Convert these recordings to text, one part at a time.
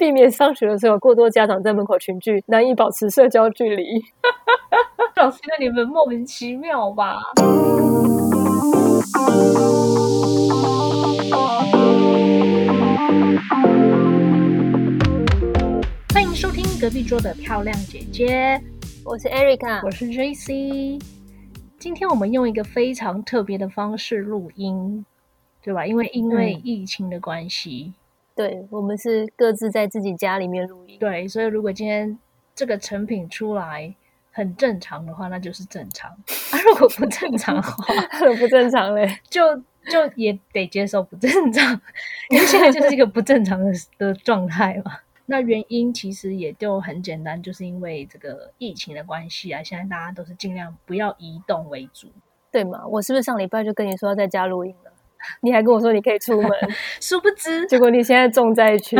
避免上学的时候过多家长在门口群聚，难以保持社交距离。老师，那你们莫名其妙吧？欢迎收听隔壁桌的漂亮姐姐，我是 Erica，我是 JC。今天我们用一个非常特别的方式录音，对吧？因为因为疫情的关系。对我们是各自在自己家里面录音，对，所以如果今天这个成品出来很正常的话，那就是正常；啊，如果不正常的话，不正常嘞，就就也得接受不正常，因为现在就是一个不正常的的状态嘛。那原因其实也就很简单，就是因为这个疫情的关系啊，现在大家都是尽量不要移动为主，对吗？我是不是上礼拜就跟你说要在家录音了？你还跟我说你可以出门，殊不知，结果你现在重灾区。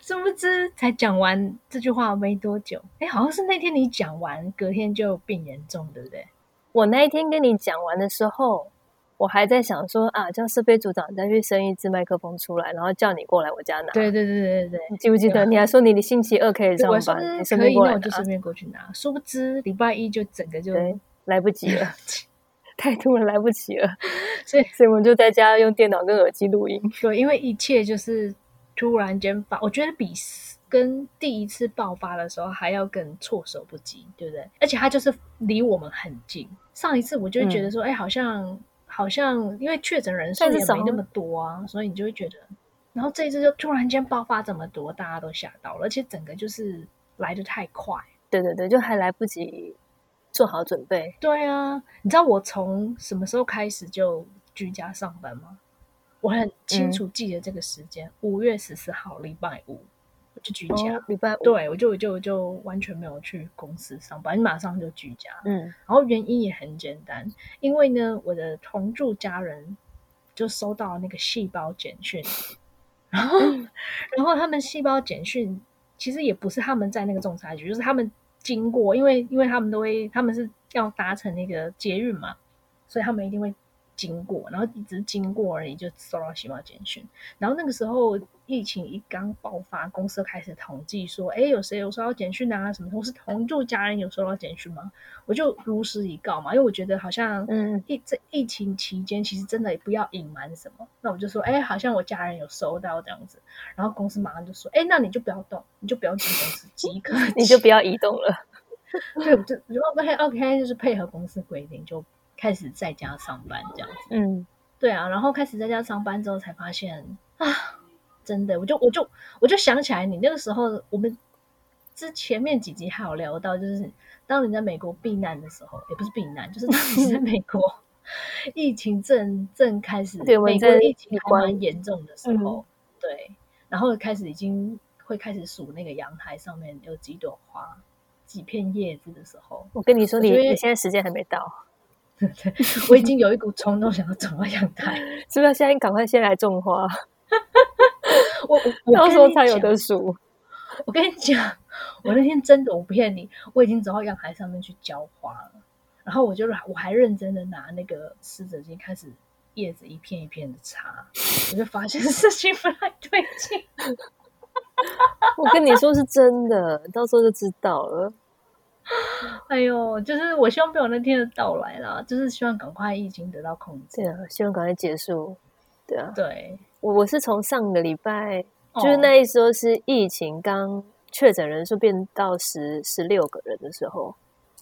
殊不知，才讲完这句话没多久，哎，好像是那天你讲完，隔天就病严重，对不对？我那一天跟你讲完的时候，我还在想说啊，叫设备组长再去生一支麦克风出来，然后叫你过来我家拿。对对对对对，你记不记得？你还说你的星期二可以上班，可以，那我就顺便过去拿。殊不知，礼拜一就整个就来不及了。太突然来不及了，所以所以我们就在家用电脑跟耳机录音。对，因为一切就是突然间发，我觉得比跟第一次爆发的时候还要更措手不及，对不对？而且它就是离我们很近。上一次我就会觉得说，哎，好像好像因为确诊人数也没那么多啊，所以你就会觉得，然后这一次就突然间爆发这么多，大家都吓到了，而且整个就是来的太快。对对对，就还来不及。做好准备。对啊，你知道我从什么时候开始就居家上班吗？我很清楚记得这个时间，五月十四号，礼拜五，我就居家。礼拜五，对我就就就完全没有去公司上班，你马上就居家。嗯，然后原因也很简单，因为呢，我的同住家人就收到那个细胞简讯，然后然后他们细胞简讯其实也不是他们在那个仲裁局，就是他们。经过，因为因为他们都会，他们是要搭乘那个捷运嘛，所以他们一定会经过，然后一直经过而已，就收到细胞简讯。然后那个时候疫情一刚爆发，公司开始统计说，哎，有谁有收到简讯啊？什么同事同住家人有收到简讯吗？我就如实以告嘛，因为我觉得好像，嗯，疫这疫情期间，其实真的也不要隐瞒什么。那我就说，哎，好像我家人有收到这样子。然后公司马上就说，哎，那你就不要动，你就不要进公司，即刻 你就不要移动了。对，就就 OK OK，就是配合公司规定，就开始在家上班这样子。嗯，对啊，然后开始在家上班之后，才发现啊，真的，我就我就我就想起来，你那个时候，我们之前面几集还有聊到，就是当你在美国避难的时候，也不是避难，就是当你在美国 疫情正正开始，对美国疫情还蛮严重的时候，对，然后开始已经会开始数那个阳台上面有几朵花。几片叶子的时候，我跟你说，你你现在时间还没到，我已经有一股冲动想要走到阳台，是不是？现在赶快先来种花，我我到时候才有的数。我跟你讲，我那天真的我不骗你，我已经走到阳台上面去浇花了，然后我就我还认真的拿那个湿纸巾开始叶子一片一片的擦，我就发现事情不太对劲。我跟你说是真的，到时候就知道了。哎呦，就是我希望不有那天的到来啦，就是希望赶快疫情得到控制，对啊，希望赶快结束。对啊，对，我我是从上个礼拜，就是那一说是疫情刚确诊人数变到十十六个人的时候，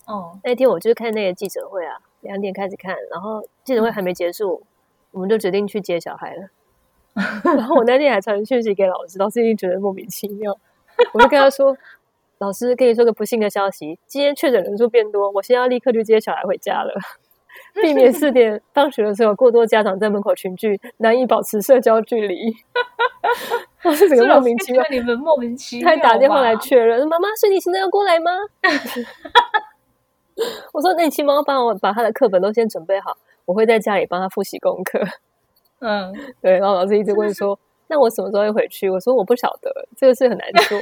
哦，那天我就看那个记者会啊，两点开始看，然后记者会还没结束，我们就决定去接小孩了。然后我那天还传讯息给老师，老师一定觉得莫名其妙。我就跟他说：“老师，跟你说个不幸的消息，今天确诊人数变多，我现在要立刻去接小孩回家了，避免四 点放学的时候过多家长在门口群聚，难以保持社交距离。”老师整个莫名其妙，你们莫名其妙，他打电话来确认：“妈妈，所以你现在要过来吗？”我说：“那你起码帮我把他的课本都先准备好，我会在家里帮他复习功课。”嗯，对，然后老师一直问说：“那我什么时候会回去？”我说：“我不晓得，这个事很难做。”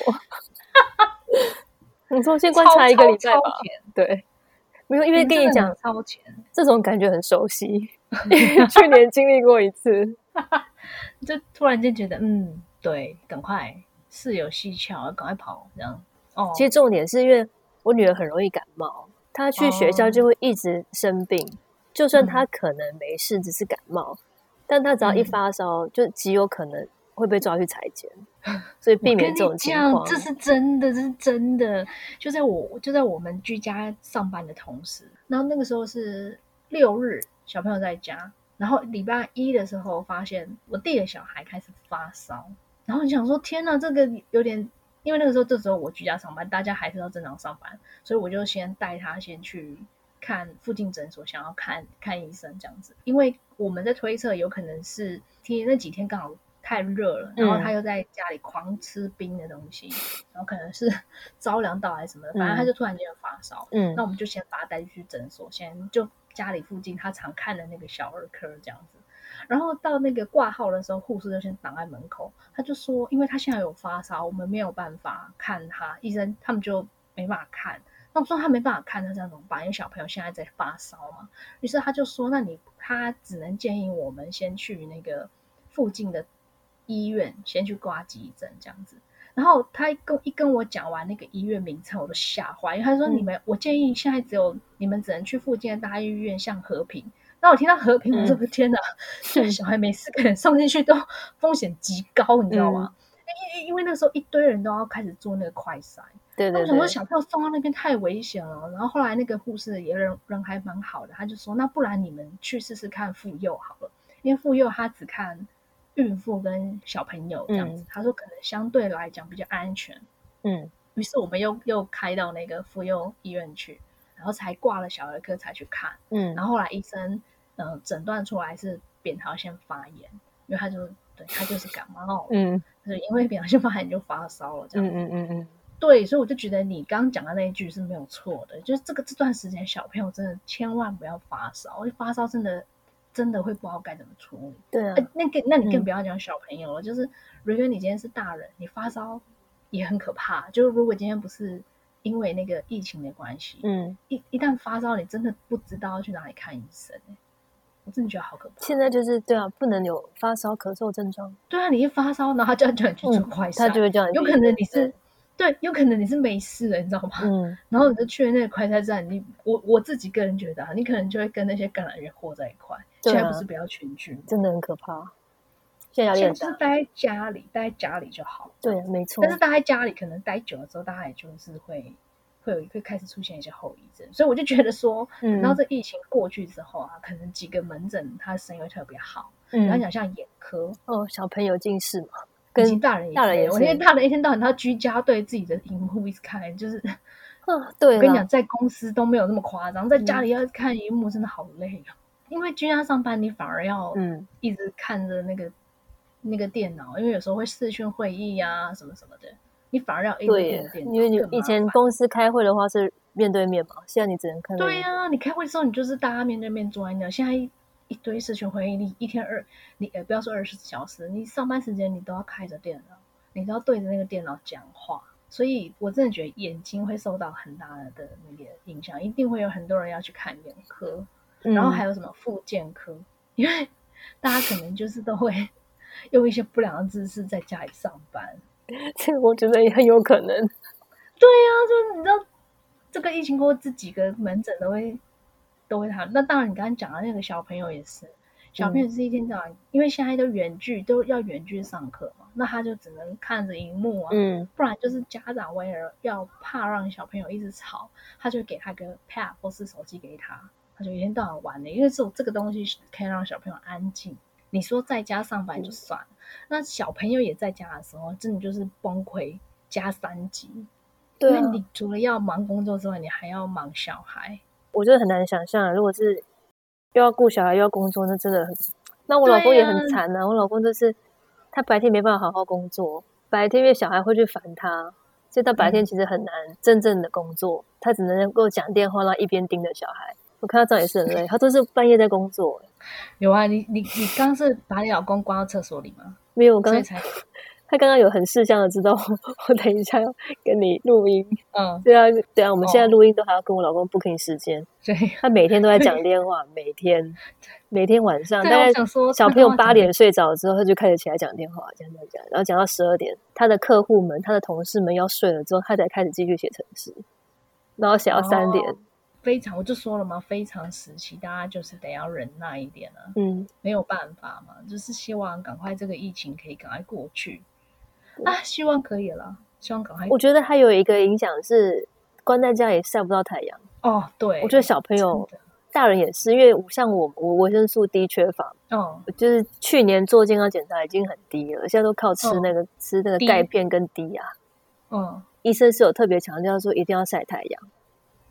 你说先观察一个礼拜吧。对，没有，因为跟你讲超前，这种感觉很熟悉，去年经历过一次，就突然间觉得，嗯，对，赶快事有蹊跷，赶快跑这样。哦，其实重点是因为我女儿很容易感冒，她去学校就会一直生病，就算她可能没事，只是感冒，但她只要一发烧，就极有可能会被抓去裁剪，所以避免这种情况。这是真的，这是真的。就在我就在我们居家上班的同时，然后那个时候是六日，小朋友在家。然后礼拜一的时候，发现我弟的小孩开始发烧，然后你想说天哪，这个有点，因为那个时候这时候我居家上班，大家还是要正常上班，所以我就先带他先去看附近诊所，想要看看医生这样子。因为我们在推测，有可能是天那几天刚好太热了，然后他又在家里狂吃冰的东西，然后可能是 着凉到还是什么，反正他就突然间发烧。嗯，那我们就先把他带去诊所，先就。家里附近他常看的那个小儿科这样子，然后到那个挂号的时候，护士就先挡在门口。他就说，因为他现在有发烧，我们没有办法看他。医生他们就没办法看。那我说他没办法看，他这样怎么办？因为小朋友现在在发烧嘛。于是他就说，那你他只能建议我们先去那个附近的医院先去挂急诊这样子。然后他跟一跟我讲完那个医院名称，我都吓坏。因为他说：“你们，我建议现在只有你们只能去附近的大医院，像和平。”那我听到和平，我说：“天哪！这小孩每四个人送进去都风险极高，你知道吗？因因为那时候一堆人都要开始做那个快筛。对对。我想说小朋友送到那边太危险了。然后后来那个护士也人人还蛮好的，他就说：“那不然你们去试试看妇幼好了，因为妇幼他只看。”孕妇跟小朋友这样子，他说可能相对来讲比较安全。嗯，于是我们又又开到那个妇幼医院去，然后才挂了小儿科才去看。嗯，然后后来医生嗯诊断出来是扁桃腺发炎，因为他就对他就是感冒。嗯，是因为扁桃腺发炎就发烧了这样。嗯嗯嗯嗯，对，所以我就觉得你刚刚讲的那一句是没有错的，就是这个这段时间小朋友真的千万不要发烧，因为发烧真的。真的会不知道该怎么处理。对啊，那个，那你更不要讲小朋友了。就是如果你今天是大人，你发烧也很可怕。就是如果今天不是因为那个疫情的关系，嗯，一一旦发烧，你真的不知道要去哪里看医生。我真的觉得好可怕。现在就是对啊，不能有发烧、咳嗽症状。对啊，你一发烧，然后叫叫你去做快筛，他就会叫你。有可能你是。对，有可能你是没事的，你知道吗？嗯，然后你就去了那个快餐站，你我我自己个人觉得啊，你可能就会跟那些感染源和在一块。现在不是不要群聚，真的很可怕。现在就是待在家里，待在家里就好。对，没错。但是待在家里，可能待久了之后，大家也就是会会有会开始出现一些后遗症。所以我就觉得说，等到这疫情过去之后啊，可能几个门诊它生意会特别好。嗯，然后讲像眼科哦，小朋友近视嘛。跟大人大人也，我那天大人一天到晚他居家对自己的荧幕一直看，就是，嗯，对，我跟你讲，在公司都没有那么夸张，在家里要看荧幕真的好累啊。因为居家上班，你反而要嗯一直看着那个那个电脑，因为有时候会视讯会议啊什么什么的，你反而要对，因为你以前公司开会的话是面对面嘛，现在你只能看。对呀，你开会的时候你就是大家面对面坐在那，现在。一堆视讯会议，你一天二，你呃不要说二十四小时，你上班时间你都要开着电脑，你都要对着那个电脑讲话，所以我真的觉得眼睛会受到很大的那个影响，一定会有很多人要去看眼科，然后还有什么复健科，因为 大家可能就是都会 用一些不良的姿势在家里上班，这个我觉得也很有可能。对呀，就是你知道这个疫情过后，这几个门诊都会。都会谈。那当然，你刚刚讲的那个小朋友也是，小朋友是一天到晚，因为现在都远距都要远距上课嘛，那他就只能看着荧幕啊，嗯，不然就是家长为了要怕让小朋友一直吵，他就给他个 pad 或是手机给他，他就一天到晚玩的，因为这种这个东西可以让小朋友安静。你说在家上班就算了，那小朋友也在家的时候，真的就是崩溃加三级，因为你除了要忙工作之外，你还要忙小孩。我觉得很难想象，如果是又要顾小孩又要工作，那真的很……那我老公也很惨啊！我老公就是他白天没办法好好工作，白天因为小孩会去烦他，所以他白天其实很难真正的工作，他只能够讲电话，然后一边盯着小孩。我看他这样也是很累，他都是半夜在工作。有啊，你你你刚是把你老公关到厕所里吗？没有，我刚才他刚刚有很事项的知道 我等一下要跟你录音，嗯，对啊，对啊，我们现在录音都还要跟我老公 booking 时间，对，他每天都在讲电话，每天每天晚上大概小朋友八点睡着之后，他就开始起来讲电话，讲讲讲，然后讲到十二点，他的客户们、他的同事们要睡了之后，他才开始继续写程式，然后写到三点。非常，我就说了嘛，非常时期，大家就是得要忍耐一点啊，嗯，没有办法嘛，就是希望赶快这个疫情可以赶快过去。啊，希望可以了，希望赶快。我觉得还有一个影响是关在家里晒不到太阳。哦，对，我觉得小朋友、大人也是，因为像我，我维生素 D 缺乏。哦，就是去年做健康检查已经很低了，现在都靠吃那个吃那个钙片跟 D 啊。嗯，医生是有特别强调说一定要晒太阳。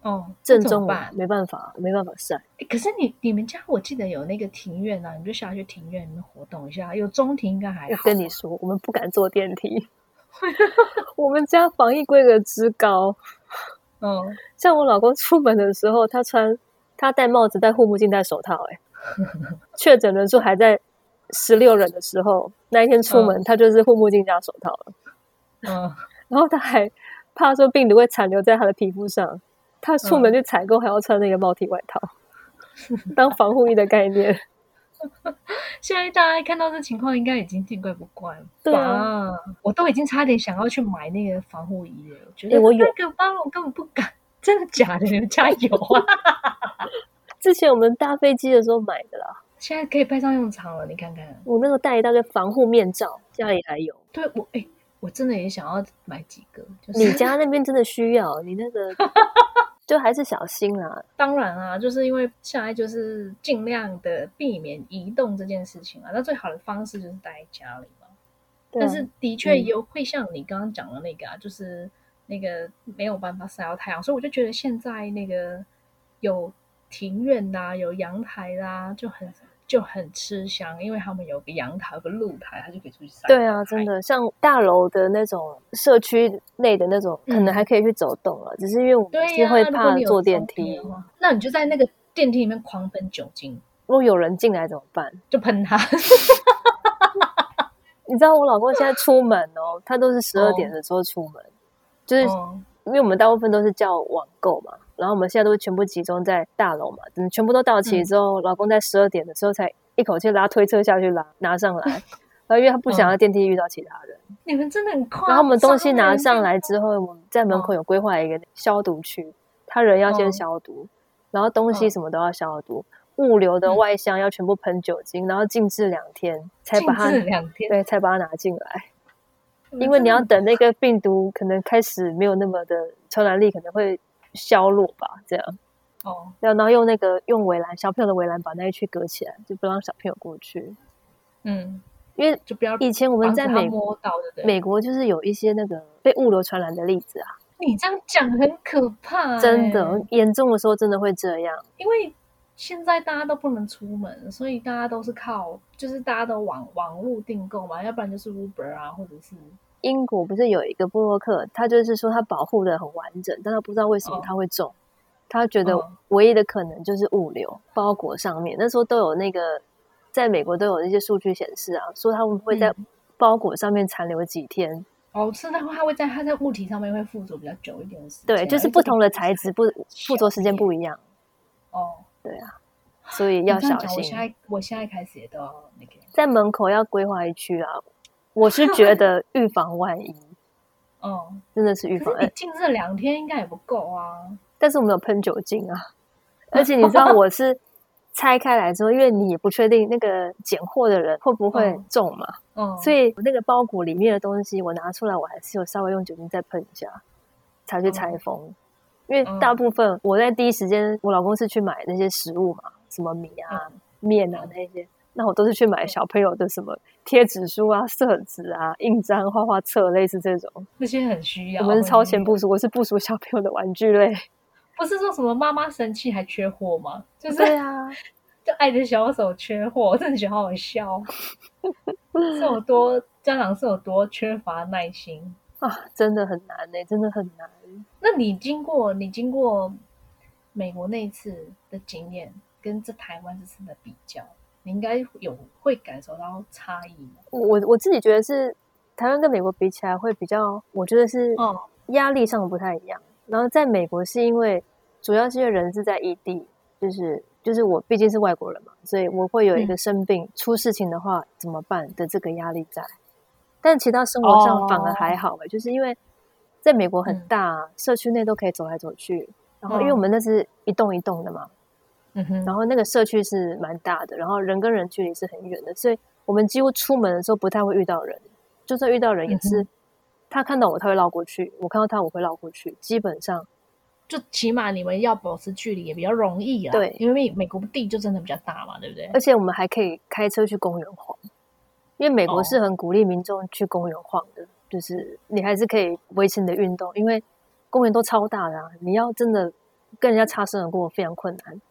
哦，正宗吧没办法，没办法晒。可是你你们家我记得有那个庭院啊，你就下去庭院里面活动一下。有中庭应该还好。跟你说，我们不敢坐电梯。我们家防疫规格之高。嗯，像我老公出门的时候，他穿他戴帽子、戴护目镜、戴手套。哎，确诊人数还在十六人的时候，那一天出门他就是护目镜加手套了。嗯，然后他还怕说病毒会残留在他的皮肤上。他出门去采购还要穿那个帽体外套，当防护衣的概念。现在大家看到这情况，应该已经见怪不怪了。对啊，我都已经差点想要去买那个防护衣了。我觉得我有那个包，我根本不敢。真的假的？你们家有啊？之前我们搭飞机的时候买的啦。现在可以派上用场了。你看看，我那时候带一大堆防护面罩，家里还有。对我，哎，我真的也想要买几个。你家那边真的需要？你那个。就还是小心啦。当然啊，就是因为现在就是尽量的避免移动这件事情啊。那最好的方式就是待在家里嘛。但是的确有会像你刚刚讲的那个啊，就是那个没有办法晒到太阳，所以我就觉得现在那个有庭院啦，有阳台啦，就很。就很吃香，因为他们有个阳台、有个露台，他就可以出去晒。对啊，真的，像大楼的那种社区内的那种，可能还可以去走动了。只是因为我们是会怕坐电梯，那你就在那个电梯里面狂喷酒精。如果有人进来怎么办？就喷他。你知道我老公现在出门哦，他都是十二点的时候出门，就是因为我们大部分都是叫网购嘛。然后我们现在都全部集中在大楼嘛，等全部都到齐之后，老公在十二点的时候才一口气拉推车下去拉拿上来，然后因为他不想要电梯遇到其他人。你们真的很快。然后我们东西拿上来之后，我们在门口有规划一个消毒区，他人要先消毒，然后东西什么都要消毒，物流的外箱要全部喷酒精，然后静置两天才把它两天对才把它拿进来，因为你要等那个病毒可能开始没有那么的传染力，可能会。消落吧，这样哦，然后用那个用围栏，小朋友的围栏把那一区隔起来，就不让小朋友过去。嗯，因为就不要以前我们在美国，美国就是有一些那个被物流传染的例子啊。你这样讲很可怕，真的严重的时候真的会这样。因为现在大家都不能出门，所以大家都是靠，就是大家都网网络订购嘛，要不然就是 Uber 啊，或者是。英国不是有一个布洛克，他就是说他保护的很完整，但他不知道为什么他会中。他觉得唯一的可能就是物流包裹上面，那时候都有那个在美国都有一些数据显示啊，说他们会在包裹上面残留几天。哦，是的话，他会在他在物体上面会附着比较久一点的时间。对，就是不同的材质不附着时间不一样。哦，对啊，所以要小心。我现在我现在开始也都要那个在门口要规划一区啊。我是觉得预防万一，哦，真的是预防。你进这两天应该也不够啊。但是我们有喷酒精啊，而且你知道我是 拆开来之后，因为你也不确定那个拣货的人会不会中嘛，嗯，所以那个包裹里面的东西我拿出来，我还是有稍微用酒精再喷一下，才去拆封。因为大部分我在第一时间，我老公是去买那些食物嘛，什么米啊、面啊那些。那我都是去买小朋友的什么贴纸书啊、色纸啊、印章、画画册，类似这种。那些很需要。我们是超前部署，我是部署小朋友的玩具类。不是说什么妈妈生气还缺货吗？就是对啊，就爱的小手缺货，真的觉得好好笑。是有多家长是有多缺乏耐心啊？真的很难呢，真的很难。那你经过你经过美国那一次的经验，跟这台湾这次的比较？你应该有会感受到差异我？我我自己觉得是台湾跟美国比起来会比较，我觉得是哦压力上不太一样。然后在美国是因为主要是因为人是在异地，就是就是我毕竟是外国人嘛，所以我会有一个生病出事情的话怎么办的这个压力在。但其他生活上反而还好哎，就是因为在美国很大，社区内都可以走来走去。然后因为我们那是一栋一栋的嘛，嗯哼，然后那个社区是蛮大的，然后人跟人距离是很远的，所以我们几乎出门的时候不太会遇到人，就算遇到人也是他看到我他会绕过去，我看到他我会绕过去，基本上就起码你们要保持距离也比较容易啊。对，因为美国地就真的比较大嘛，对不对？而且我们还可以开车去公园晃。因为美国是很鼓励民众去公园晃的，就是你还是可以维持你的运动，因为公园都超大的，啊你要真的跟人家擦身而过非常困难。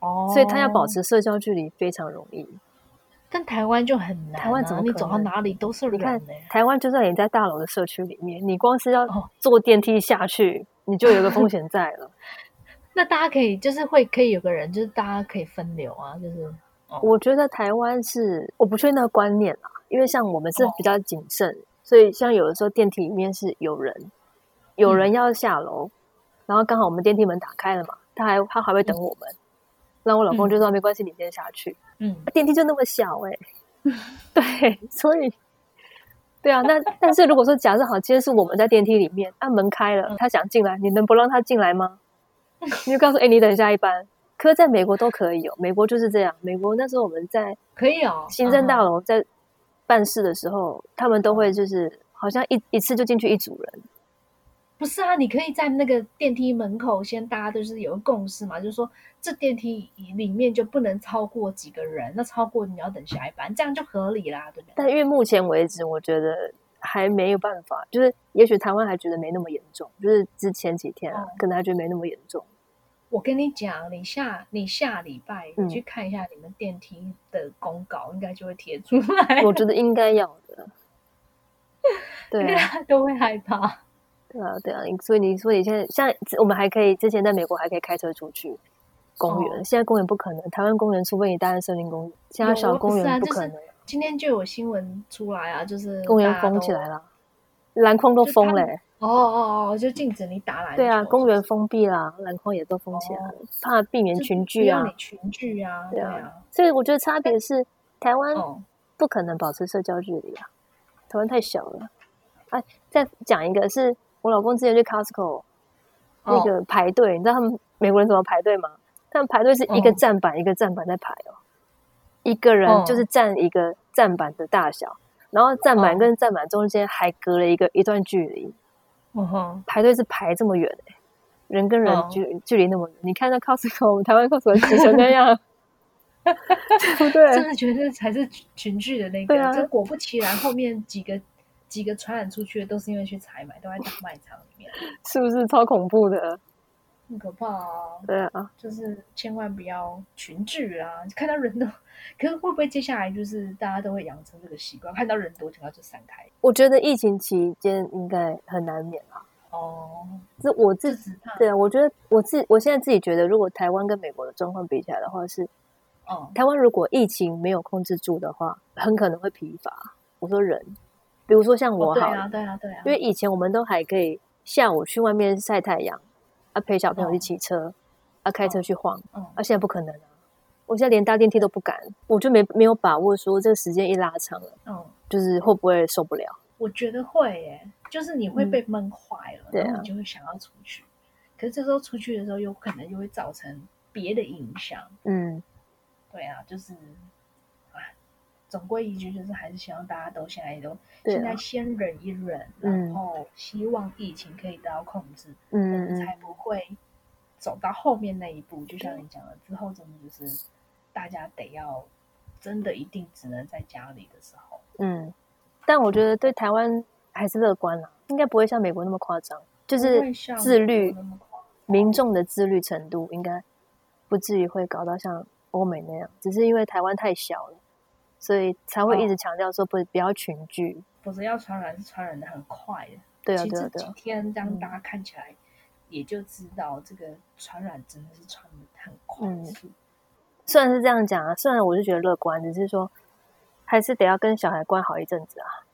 哦，所以他要保持社交距离非常容易。但台湾就很难，台湾怎么你走到哪里都是人？你看台湾，就算你在大楼的社区里面，你光是要坐电梯下去，你就有个风险在了。那大家可以就是会可以有个人，就是大家可以分流啊，就是。我觉得台湾是我不确定那个观念啊，因为像我们是比较谨慎，所以像有的时候电梯里面是有人，有人要下楼，然后刚好我们电梯门打开了嘛，他还他还会等我们，那我老公就说没关系，你先下去。嗯，电梯就那么小哎，对，所以对啊，那但是如果说假设好，今天是我们在电梯里面，按门开了，他想进来，你能不让他进来吗？你就告诉哎，你等下一班。可在美国都可以哦，美国就是这样。美国那时候我们在可以哦，行政大楼在办事的时候，他们都会就是好像一一次就进去一组人。不是啊，你可以在那个电梯门口先，大家都是有个共识嘛，就是说这电梯里面就不能超过几个人，那超过你要等下一班，这样就合理啦，对不对？但因为目前为止，我觉得还没有办法，就是也许台湾还觉得没那么严重，就是之前几天啊，可能还觉得没那么严重。我跟你讲，你下你下礼拜你去看一下你们电梯的公告，应该就会贴出来。我觉得应该要的，对啊，都会害怕。对啊，对啊，所以你说你现在像我们还可以，之前在美国还可以开车出去公园，现在公园不可能。台湾公园除非你待在森林公园，其他小公园不可能。今天就有新闻出来啊，就是公园封起来了，篮筐都封嘞。哦哦哦，就禁止你打篮球。对啊，公园封闭啦，篮筐也都封起来了，怕避免群聚啊。群聚啊，对啊。所以我觉得差别是，台湾不可能保持社交距离啊，台湾太小了。哎，再讲一个，是我老公之前去 Costco 那个排队，你知道他们美国人怎么排队吗？他们排队是一个站板一个站板在排哦，一个人就是站一个站板的大小，然后站板跟站板中间还隔了一个一段距离。排队是排这么远哎，人跟人距距离那么远，你看那 Costco，我们台湾 Costco 挤成那样，对不对？真的觉得才是群聚的那个。这果不其然，后面几个几个传染出去的都是因为去采买，都在大卖场里面，是不是超恐怖的？很可怕啊！对啊，就是千万不要群聚啊！看到人都，可是会不会接下来就是大家都会养成这个习惯，看到人多就要就散开？我觉得疫情期间应该很难免啊。哦，这我自己对啊，我觉得我自我现在自己觉得，如果台湾跟美国的状况比起来的话，是哦，台湾如果疫情没有控制住的话，很可能会疲乏。我说人，比如说像我，对啊，对啊，对啊，因为以前我们都还可以下午去外面晒太阳。啊，陪小朋友去骑车，啊，开车去晃，啊，现在不可能啊！我现在连搭电梯都不敢，我就没没有把握说这个时间一拉长了，嗯，就是会不会受不了？我觉得会耶，就是你会被闷坏了，然后你就会想要出去，可是这时候出去的时候，有可能就会造成别的影响。嗯，对啊，就是。总归一句，就是还是希望大家都现在都现在先忍一忍，然后希望疫情可以得到控制，嗯，才不会走到后面那一步。就像你讲的，之后真的就是大家得要真的一定只能在家里的时候，嗯。但我觉得对台湾还是乐观啦，应该不会像美国那么夸张，就是自律民众的自律程度应该不至于会搞到像欧美那样，只是因为台湾太小了。所以才会一直强调说不不要群聚，否则要传染是传染的很快的。对啊，对啊，对啊。几天让大家看起来也就知道这个传染真的是传的很快速。虽然是这样讲啊，虽然我是觉得乐观，只是说还是得要跟小孩关好一阵子啊。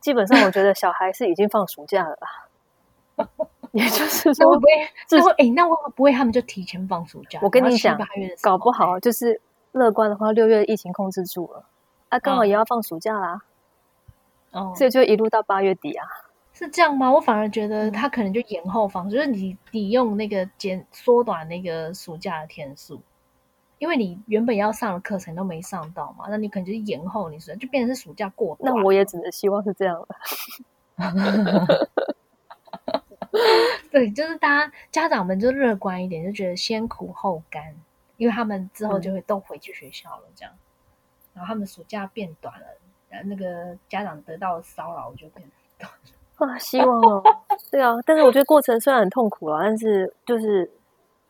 基本上我觉得小孩是已经放暑假了啦。也就是说，会不会？那会哎，那会不会他们就提前放暑假？我跟你讲，搞不好就是乐观的话，六月疫情控制住了，啊，刚好也要放暑假啦。哦，所以就一路到八月底啊。是这样吗？我反而觉得他可能就延后放，就是你你用那个减缩短那个暑假的天数，因为你原本要上的课程都没上到嘛，那你可能就是延后，你说就变成是暑假过。那我也只能希望是这样了。对，就是大家家长们就乐观一点，就觉得先苦后甘，因为他们之后就会都回去学校了，这样，然后他们暑假变短了，然后那个家长得到的骚扰就变短。啊，希望哦，对啊，但是我觉得过程虽然很痛苦了，但是就是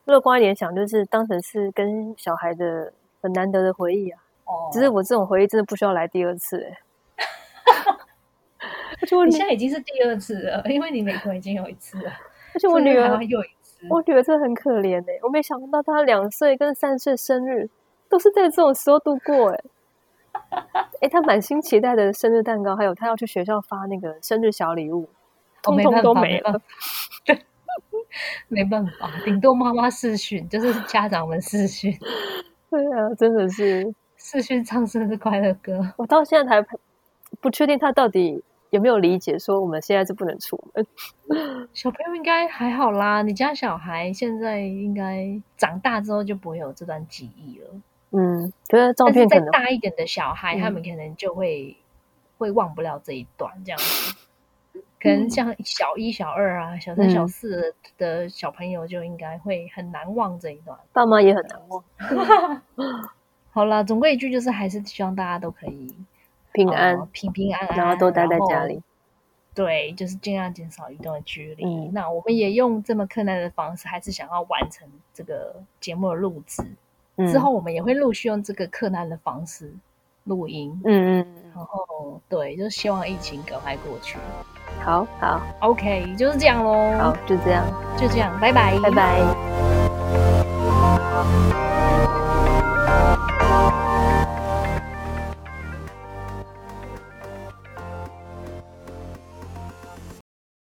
乐观一点想，就是当成是跟小孩的很难得的回忆啊。哦，只是我这种回忆真的不需要来第二次哎。而且我现在已经是第二次了，因为你美国已经有一次了，而且我女儿又一次，我女儿真的很可怜哎，我没想到她两岁跟三岁生日都是在这种时候度过哎。哎，他满心期待的生日蛋糕，还有他要去学校发那个生日小礼物，通通都没了。对，没办法，顶多妈妈试训，就是家长们试训。对啊，真的是试训唱生日快乐歌。我到现在还不确定他到底有没有理解，说我们现在是不能出门。小朋友应该还好啦，你家小孩现在应该长大之后就不会有这段记忆了。嗯，觉得照片再大一点的小孩，他们可能就会会忘不了这一段这样子。可能像小一、小二啊、小三、小四的小朋友，就应该会很难忘这一段。爸妈也很难忘。好了，总归一句就是，还是希望大家都可以平安、平平安安，然后都待在家里。对，就是尽量减少移动的距离。那我们也用这么困难的方式，还是想要完成这个节目的录制。之后我们也会陆续用这个客难的方式录音，嗯嗯，然后对，就希望疫情赶快过去。好好，OK，就是这样喽。好，就这样，就这样，拜拜，拜拜。